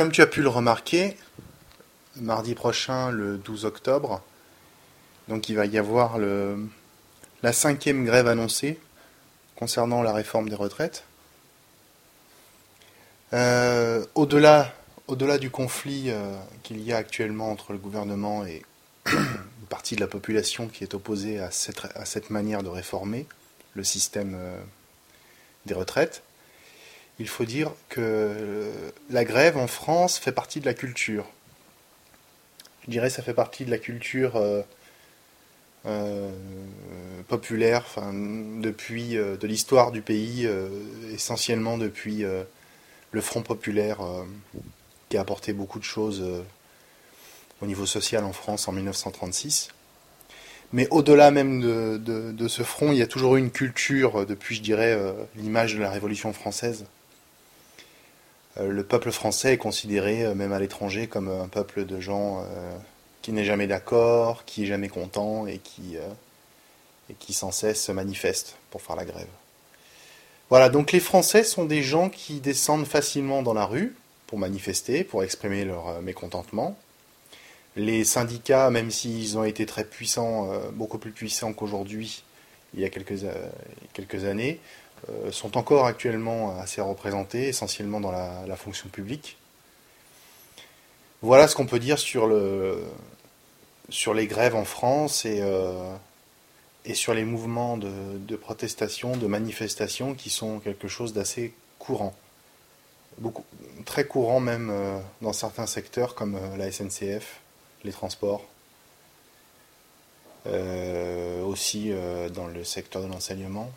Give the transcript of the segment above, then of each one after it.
comme tu as pu le remarquer, mardi prochain, le 12 octobre, donc il va y avoir la cinquième grève annoncée concernant la réforme des retraites. Euh, au-delà, du conflit euh, qu'il y a actuellement entre le gouvernement et une partie de la population qui est opposée à cette, à cette manière de réformer le système euh, des retraites, il faut dire que la grève en France fait partie de la culture. Je dirais ça fait partie de la culture populaire, enfin, depuis de l'histoire du pays, essentiellement depuis le Front populaire euh, qui a apporté beaucoup de choses euh, au niveau social en France en 1936. Mais au-delà même de, ce front, il y a toujours eu une culture, euh, depuis, je dirais, l'image de la Révolution française. Le peuple français est considéré, même à l'étranger, comme un peuple de gens qui n'est jamais d'accord, qui est jamais content et qui, et qui sans cesse se manifeste pour faire la grève. Voilà, donc les Français sont des gens qui descendent facilement dans la rue pour manifester, pour exprimer leur euh, mécontentement. Les syndicats, même s'ils ont été très puissants, euh, beaucoup plus puissants qu'aujourd'hui, il y a quelques, euh, quelques années, sont encore actuellement assez représentés, essentiellement dans la, fonction publique. Voilà ce qu'on peut dire sur, le, sur les grèves en France et, et sur les mouvements de, protestation, de manifestation qui sont quelque chose d'assez courant. Très courant même euh, dans certains secteurs comme euh, la SNCF, les transports, euh, aussi dans le secteur de l'enseignement,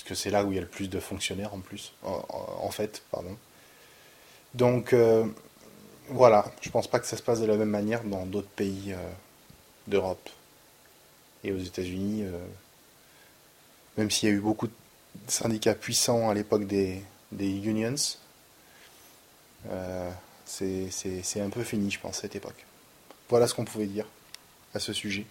puisque c'est là où il y a le plus de fonctionnaires en plus, en, fait, pardon. Donc voilà, je pense pas que ça se passe de la même manière dans d'autres pays d'Europe et aux États-Unis, euh, même s'il y a eu beaucoup de syndicats puissants à l'époque des, unions, euh, c'est un peu fini, je pense, cette époque. Voilà ce qu'on pouvait dire à ce sujet.